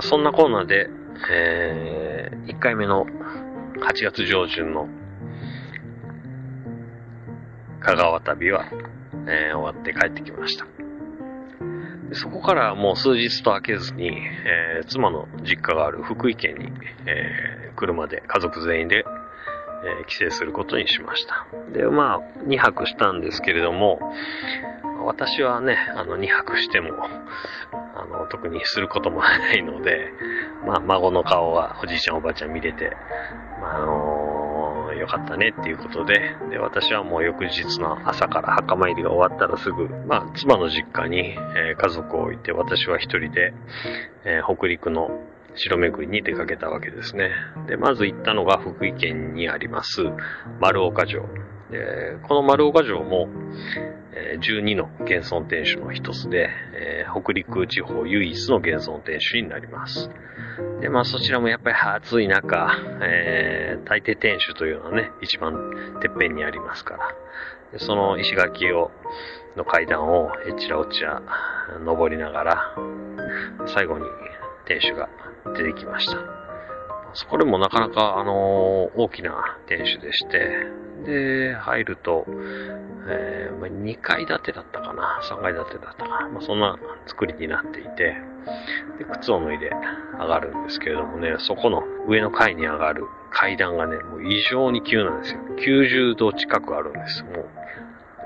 あ、そんなコーナーで、えー、1回目の8月上旬の香川旅は、えー、終わって帰ってきました。そこからもう数日と空けずに、えー、妻の実家がある福井県に、えー、車で家族全員で、えー、帰省することにしました。で、まあ、2泊したんですけれども、私はね、あの、2泊しても、あの、特にすることもないので、まあ、孫の顔がおじいちゃんおばあちゃん見れて、まあ、あのー、よかったねっていうことで、で、私はもう翌日の朝から墓参りが終わったらすぐ、まあ、妻の実家に、えー、家族を置いて、私は一人で、えー、北陸の城巡りに出かけたわけですね。で、まず行ったのが福井県にあります、丸岡城。で、この丸岡城も、え12の現存天守の一つで、え、北陸地方唯一の現存天守になります。で、まあそちらもやっぱり暑い中、えー、大抵天守というのはね、一番てっぺんにありますから、その石垣を、の階段をえちらおちら登りながら、最後に天守が出てきました。そこでもなかなか、あのー、大きな天守でして、で、入ると、えー、まあ、2階建てだったかな ?3 階建てだったかなまあ、そんな作りになっていて、で、靴を脱いで上がるんですけれどもね、そこの上の階に上がる階段がね、もう異常に急なんですよ。90度近くあるんです。もう、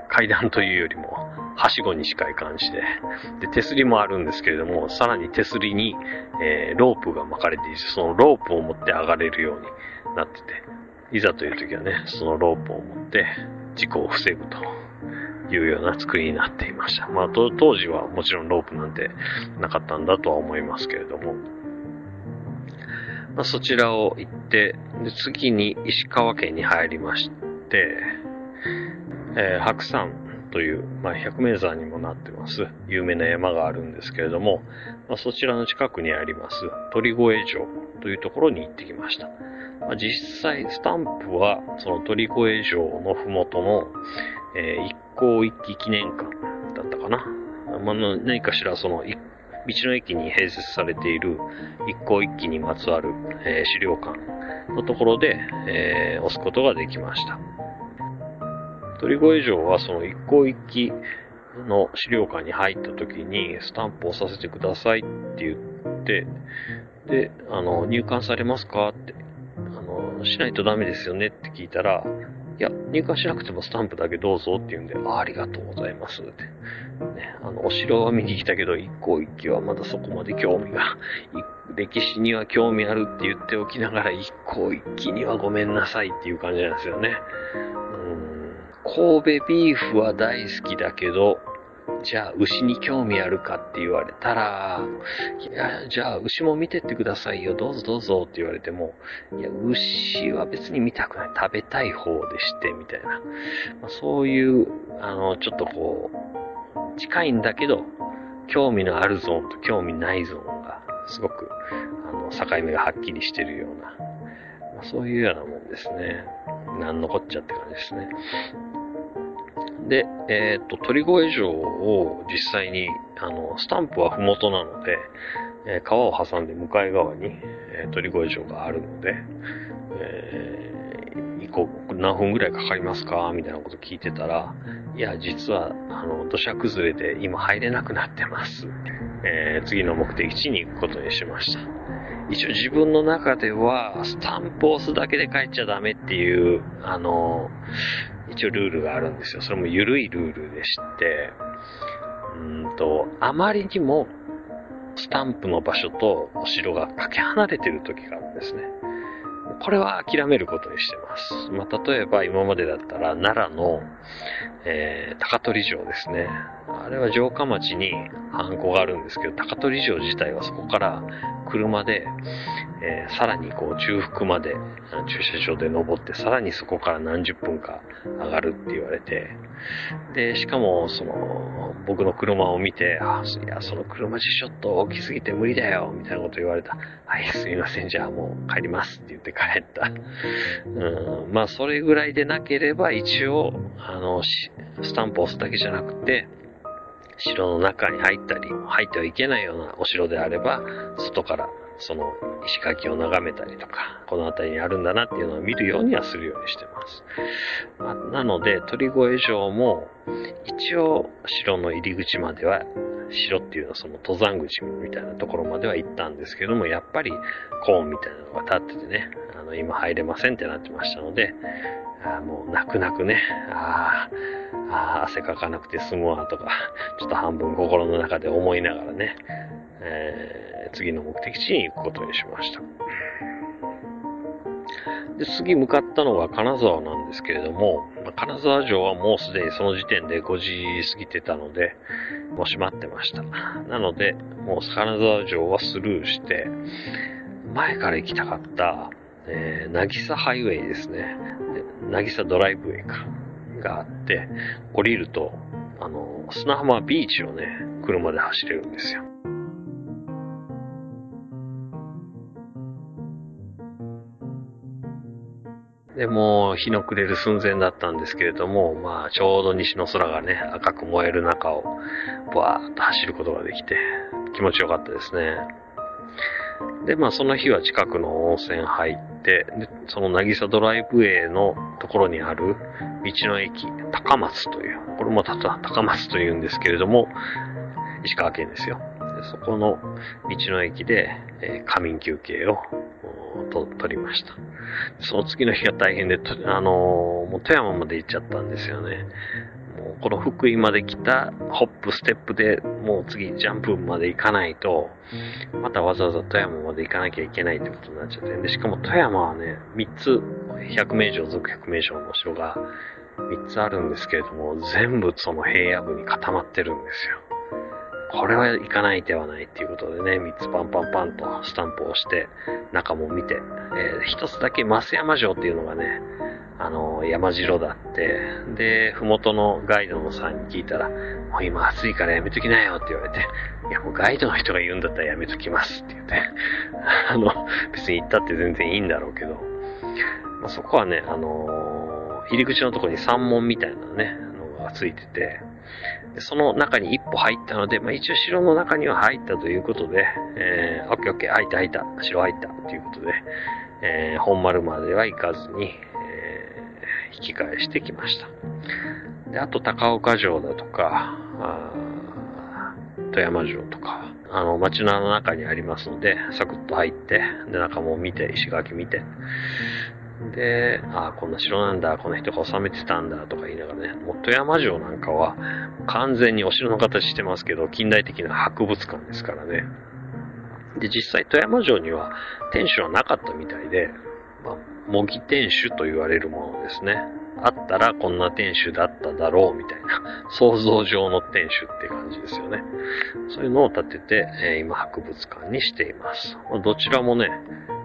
階段というよりも、はしごに近い感じで。で、手すりもあるんですけれども、さらに手すりに、えー、ロープが巻かれていて、そのロープを持って上がれるようになってて、いざという時はね、そのロープを持って事故を防ぐというような作りになっていました。まあ、当時はもちろんロープなんてなかったんだとは思いますけれども、まあ、そちらを行って、で次に石川県に入りまして、えー、白山という、まあ、百名山にもなってます、有名な山があるんですけれども、まあ、そちらの近くにあります、鳥越城というところに行ってきました。まあ、実際、スタンプは、その鳥越城のふもとの、えー、一向一揆記念館だったかな。まあ、何かしらその、道の駅に併設されている一向一揆にまつわる、えー、資料館のところで、えー、押すことができました。鳥越城はその一向一揆の資料館に入った時にスタンプをさせてくださいって言って、で、あの、入館されますかってあのしないとダメですよねって聞いたら、いや、入館しなくてもスタンプだけどうぞって言うんで、あありがとうございますって。ね、あの、お城は見に来たけど、一向一揆はまだそこまで興味が、歴史には興味あるって言っておきながら、一向一揆にはごめんなさいっていう感じなんですよね。神戸ビーフは大好きだけど、じゃあ牛に興味あるかって言われたら、いや、じゃあ牛も見てってくださいよ、どうぞどうぞって言われても、いや、牛は別に見たくない、食べたい方でして、みたいな。まあ、そういう、あの、ちょっとこう、近いんだけど、興味のあるゾーンと興味ないゾーンが、すごく、あの、境目がはっきりしてるような、まあ、そういうようなもんですね。なんのこっちゃって感じですね。で、えっ、と、鳥越城を実際に、あの、スタンプは麓なので、えー、川を挟んで向かい側に、えー、鳥越城があるので、えー、行こう、何分ぐらいかかりますか？みたいなこと聞いてたら、いや、実は、あの、土砂崩れで今入れなくなってます。えー、次の目的地に行くことにしました。一応自分の中では、スタンプを押すだけで帰っちゃダメっていう、あの、一応ルールがあるんですよ。それも緩いルールでして、うんと、あまりにもスタンプの場所とお城がかけ離れてる時があるんですね。これは諦めることにしてます。まあ、例えば今までだったら奈良の、えー、高取城ですね。あれは城下町にハンコがあるんですけど、高取城自体はそこから車で、えー、さらにこう中腹まで駐車場で登って、さらにそこから何十分か上がるって言われて、で、しかも、その、僕の車を見て、あ、いや、その車じゃちょっと大きすぎて無理だよ、みたいなこと言われた。はい、すいません、じゃあもう帰りますって言って帰った。うん、まあ、それぐらいでなければ、一応、あの、スタンプを押すだけじゃなくて、城の中に入ったり、入ってはいけないようなお城であれば、外からその石垣を眺めたりとか、この辺りにあるんだなっていうのを見るようにはするようにしてます。まあ、なので、鳥越城も、一応、城の入り口までは、城っていうのはその登山口みたいなところまでは行ったんですけども、やっぱりコーンみたいなのが立っててね、あの、今入れませんってなってましたので、あもう泣く泣くね、ああ、汗かかなくて済むわとか、ちょっと半分心の中で思いながらね、えー、次の目的地に行くことにしました。で、次向かったのが金沢なんですけれども、金沢城はもうすでにその時点で5時過ぎてたので、もう閉まってました。なので、もう金沢城はスルーして、前から行きたかった、えー、なぎさハイウェイですね。なぎさドライブウェイか。があって、降りると、あの、砂浜ビーチをね、車で走れるんですよ。で、もう日の暮れる寸前だったんですけれども、まあ、ちょうど西の空がね、赤く燃える中を、バーッと走ることができて、気持ちよかったですね。で、まあ、その日は近くの温泉入って、で、その渚ドライブウェイのところにある道の駅、高松という、これもたた高松というんですけれども、石川県ですよ。そこの道の駅で、えー、仮眠休憩をと取りました。その次の日が大変で、あのー、もう富山まで行っちゃったんですよね。もうこの福井まで来たホップステップでもう次ジャンプまで行かないと、またわざわざ富山まで行かなきゃいけないってことになっちゃって。で、しかも富山はね、3つ、百名城、続百名城の城が3つあるんですけれども、全部その平野部に固まってるんですよ。これは行かない手はないっていうことでね、3つパンパンパンとスタンプを押して、中も見て、えー、1つだけ増山城っていうのがね、あの、山城だって、で、ふもとのガイドのさんに聞いたら、もう今暑いからやめときなよって言われて、いやもうガイドの人が言うんだったらやめときますって言って、あの、別に行ったって全然いいんだろうけど、まあ、そこはね、あのー、入り口のとこに山門みたいなね、がついてて、その中に一歩入ったので、まあ、一応城の中には入ったということで、えー、オッケーオッケー、入った入った、城入ったということで、えー、本丸までは行かずに、えー、引き返してきました。で、あと高岡城だとか、富山城とか、あの、街の中にありますので、サクッと入って、で、中も見て、石垣見て、で、ああ、こんな城なんだ、この人が治めてたんだ、とか言いながらね、もう富山城なんかは、完全にお城の形してますけど、近代的な博物館ですからね。で、実際富山城には天守はなかったみたいで、まあ、模擬天守と言われるものですね。あったらこんな天守だっただろうみたいな、想像上の天守って感じですよね。そういうのを立てて、え、今博物館にしています。どちらもね、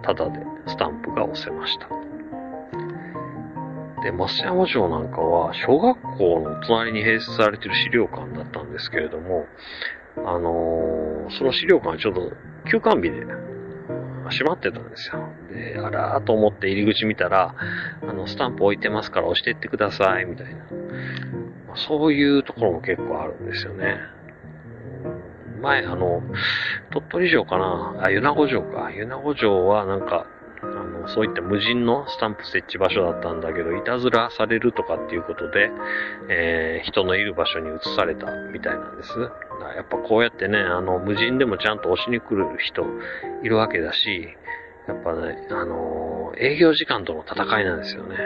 ただでスタンプが押せました。で、増山城なんかは、小学校の隣に併設されている資料館だったんですけれども、あのー、その資料館はちょっと休館日で閉まってたんですよ。で、あらーと思って入り口見たら、あの、スタンプ置いてますから押していってください、みたいな。そういうところも結構あるんですよね。前、あの、鳥取城かな？あ、米子城か。米子城はなんか、そういった無人のスタンプ設置場所だったんだけど、いたずらされるとかっていうことで、えー、人のいる場所に移されたみたいなんです。やっぱこうやってね、あの、無人でもちゃんと押しに来る人いるわけだし、やっぱね、あのー、営業時間との戦いなんですよね。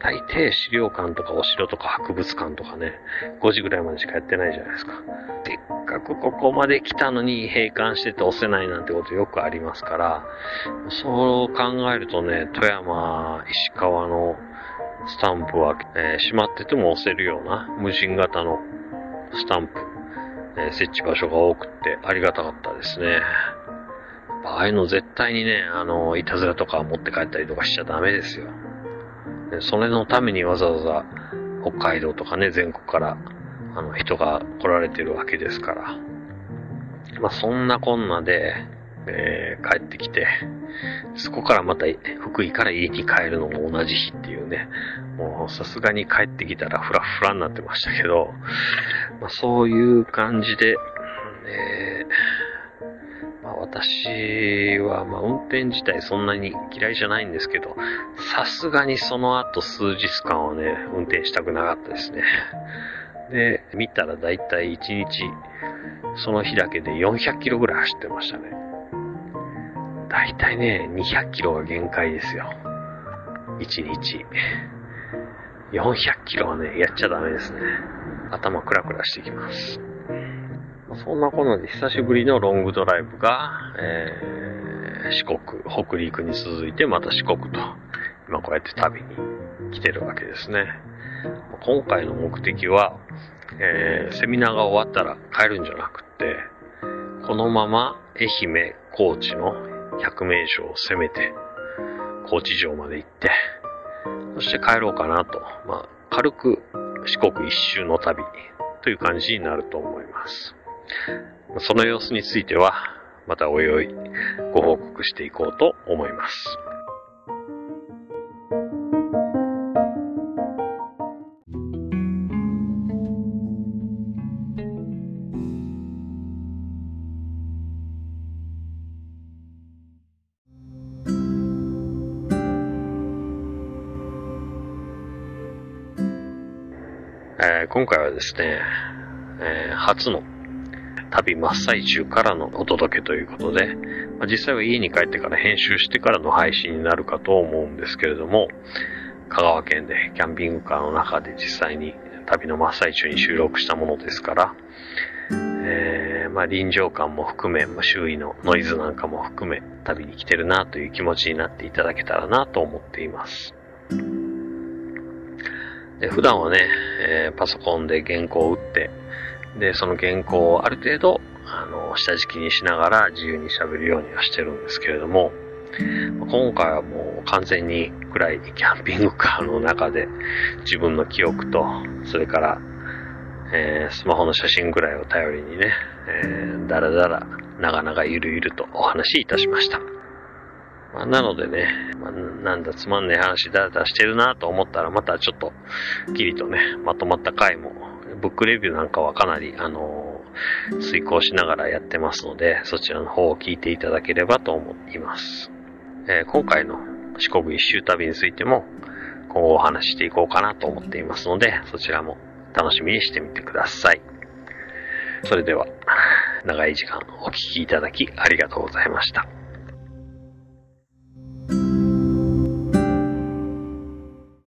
大抵資料館とかお城とか博物館とかね、5時ぐらいまでしかやってないじゃないですか。かくここまで来たのに閉館してて押せないなんてことよくありますから、そう考えるとね、富山、石川のスタンプは、えー、閉まってても押せるような無人型のスタンプ、えー、設置場所が多くってありがたかったですね。ああいうの絶対にね、あの、いたずらとか持って帰ったりとかしちゃダメですよ。それのためにわざわざ北海道とかね、全国からあの人が来られてるわけですから。まあそんなこんなで、えー、帰ってきて、そこからまた福井から家に帰るのも同じ日っていうね、もうさすがに帰ってきたらフラフラになってましたけど、まあそういう感じで、えーまあ、私は、ま、運転自体そんなに嫌いじゃないんですけど、さすがにその後数日間はね、運転したくなかったですね。で、見たらだいたい1日、その日だけで400キロぐらい走ってましたね。だいたいね、200キロが限界ですよ。1日。400キロはね、やっちゃダメですね。頭クラクラしてきます。そんなこので久しぶりのロングドライブが、えー、四国、北陸に続いてまた四国と、今こうやって旅に来てるわけですね。今回の目的は、えー、セミナーが終わったら帰るんじゃなくって、このまま愛媛、高知の百名城を攻めて、高知城まで行って、そして帰ろうかなと、まあ、軽く四国一周の旅という感じになると思います。その様子については、またおいおいご報告していこうと思います。今回はですね、えー、初の旅真っ最中からのお届けということで、まあ、実際は家に帰ってから編集してからの配信になるかと思うんですけれども、香川県でキャンピングカーの中で実際に旅の真っ最中に収録したものですから、えー、まあ臨場感も含め、まあ、周囲のノイズなんかも含め、旅に来てるなという気持ちになっていただけたらなと思っています。で普段はね、えー、パソコンで原稿を打って、で、その原稿をある程度、あの、下敷きにしながら自由に喋るようにはしてるんですけれども、今回はもう完全に暗いキャンピングカーの中で自分の記憶と、それから、えー、スマホの写真ぐらいを頼りにね、えー、だらだら、長々ゆるゆるとお話しいたしました。まあ、なのでね、まあ、なんだつまんねえ話だらだしてるなと思ったらまたちょっと、きりとね、まとまった回もブックレビューなんかはかなり、あのー、遂行しながらやってますので、そちらの方を聞いていただければと思います。えー、今回の四国一周旅についても、今後お話していこうかなと思っていますので、そちらも楽しみにしてみてください。それでは、長い時間お聴きいただきありがとうございました。